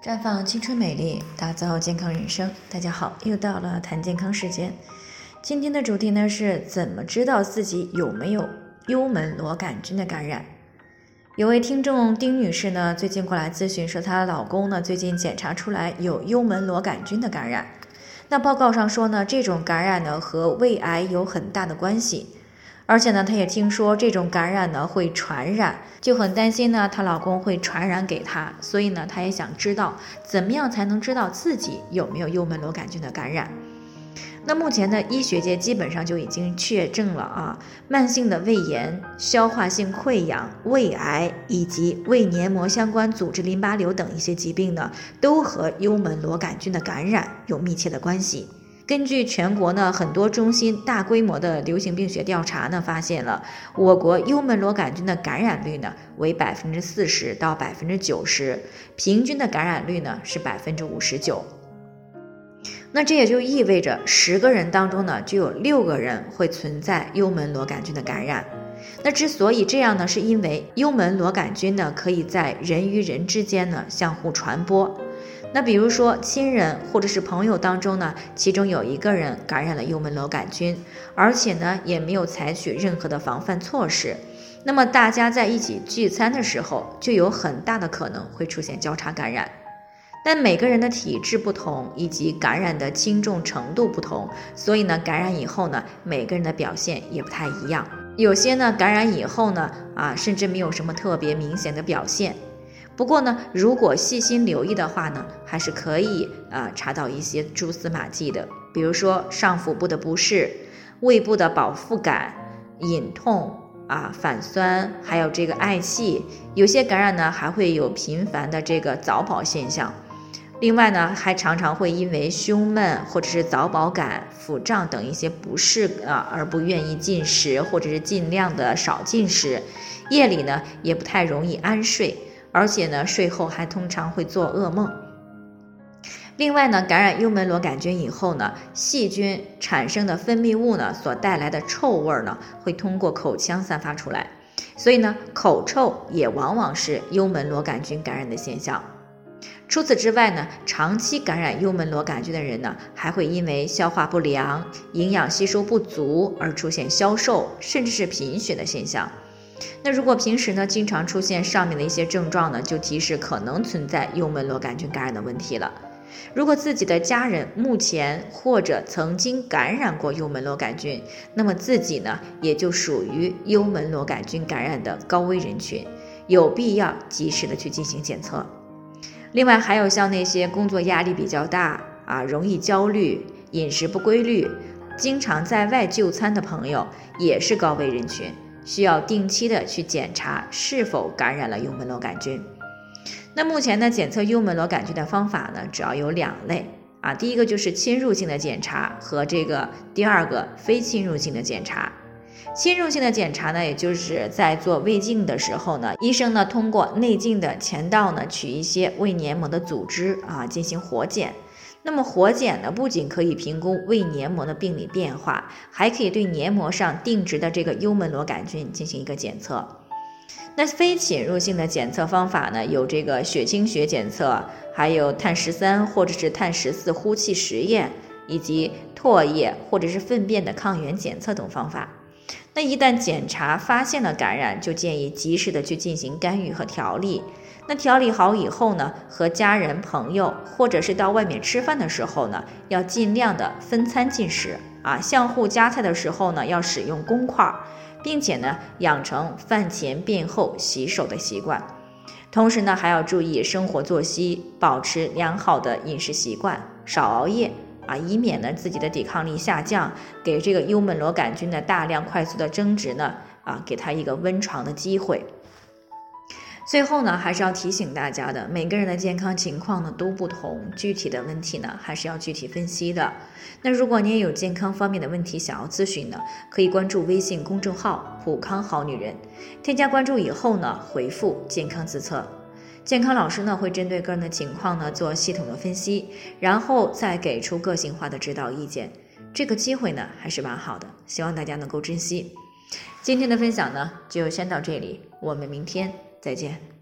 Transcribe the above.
绽放青春美丽，打造健康人生。大家好，又到了谈健康时间。今天的主题呢是怎么知道自己有没有幽门螺杆菌的感染？有位听众丁女士呢，最近过来咨询说，她老公呢最近检查出来有幽门螺杆菌的感染。那报告上说呢，这种感染呢和胃癌有很大的关系。而且呢，她也听说这种感染呢会传染，就很担心呢她老公会传染给她，所以呢，她也想知道怎么样才能知道自己有没有幽门螺杆菌的感染。那目前呢，医学界基本上就已经确证了啊，慢性的胃炎、消化性溃疡、胃癌以及胃黏膜相关组织淋巴瘤等一些疾病呢，都和幽门螺杆菌的感染有密切的关系。根据全国呢很多中心大规模的流行病学调查呢，发现了我国幽门螺杆菌的感染率呢为百分之四十到百分之九十，平均的感染率呢是百分之五十九。那这也就意味着十个人当中呢就有六个人会存在幽门螺杆菌的感染。那之所以这样呢，是因为幽门螺杆菌呢可以在人与人之间呢相互传播。那比如说，亲人或者是朋友当中呢，其中有一个人感染了幽门螺杆菌，而且呢也没有采取任何的防范措施，那么大家在一起聚餐的时候，就有很大的可能会出现交叉感染。但每个人的体质不同，以及感染的轻重程度不同，所以呢，感染以后呢，每个人的表现也不太一样。有些呢，感染以后呢，啊，甚至没有什么特别明显的表现。不过呢，如果细心留意的话呢，还是可以啊查到一些蛛丝马迹的，比如说上腹部的不适、胃部的饱腹感、隐痛啊、反酸，还有这个嗳气。有些感染呢还会有频繁的这个早饱现象。另外呢，还常常会因为胸闷或者是早饱感、腹胀等一些不适啊而不愿意进食，或者是尽量的少进食。夜里呢也不太容易安睡。而且呢，睡后还通常会做噩梦。另外呢，感染幽门螺杆菌以后呢，细菌产生的分泌物呢所带来的臭味儿呢，会通过口腔散发出来，所以呢，口臭也往往是幽门螺杆菌感染的现象。除此之外呢，长期感染幽门螺杆菌的人呢，还会因为消化不良、营养吸收不足而出现消瘦，甚至是贫血的现象。那如果平时呢，经常出现上面的一些症状呢，就提示可能存在幽门螺杆菌感染的问题了。如果自己的家人目前或者曾经感染过幽门螺杆菌，那么自己呢，也就属于幽门螺杆菌感染的高危人群，有必要及时的去进行检测。另外，还有像那些工作压力比较大啊，容易焦虑、饮食不规律、经常在外就餐的朋友，也是高危人群。需要定期的去检查是否感染了幽门螺杆菌。那目前呢，检测幽门螺杆菌的方法呢，主要有两类啊。第一个就是侵入性的检查和这个第二个非侵入性的检查。侵入性的检查呢，也就是在做胃镜的时候呢，医生呢通过内镜的前道呢取一些胃黏膜的组织啊进行活检。那么活检呢，不仅可以评估胃黏膜的病理变化，还可以对黏膜上定植的这个幽门螺杆菌进行一个检测。那非侵入性的检测方法呢，有这个血清学检测，还有碳十三或者是碳十四呼气实验，以及唾液或者是粪便的抗原检测等方法。那一旦检查发现了感染，就建议及时的去进行干预和调理。那调理好以后呢，和家人、朋友或者是到外面吃饭的时候呢，要尽量的分餐进食啊，相互夹菜的时候呢，要使用公筷，并且呢，养成饭前便后洗手的习惯。同时呢，还要注意生活作息，保持良好的饮食习惯，少熬夜啊，以免呢自己的抵抗力下降，给这个幽门螺杆菌的大量快速的增殖呢啊，给他一个温床的机会。最后呢，还是要提醒大家的，每个人的健康情况呢都不同，具体的问题呢还是要具体分析的。那如果你也有健康方面的问题想要咨询呢，可以关注微信公众号“普康好女人”，添加关注以后呢，回复“健康自测”，健康老师呢会针对个人的情况呢做系统的分析，然后再给出个性化的指导意见。这个机会呢还是蛮好的，希望大家能够珍惜。今天的分享呢就先到这里，我们明天。再见。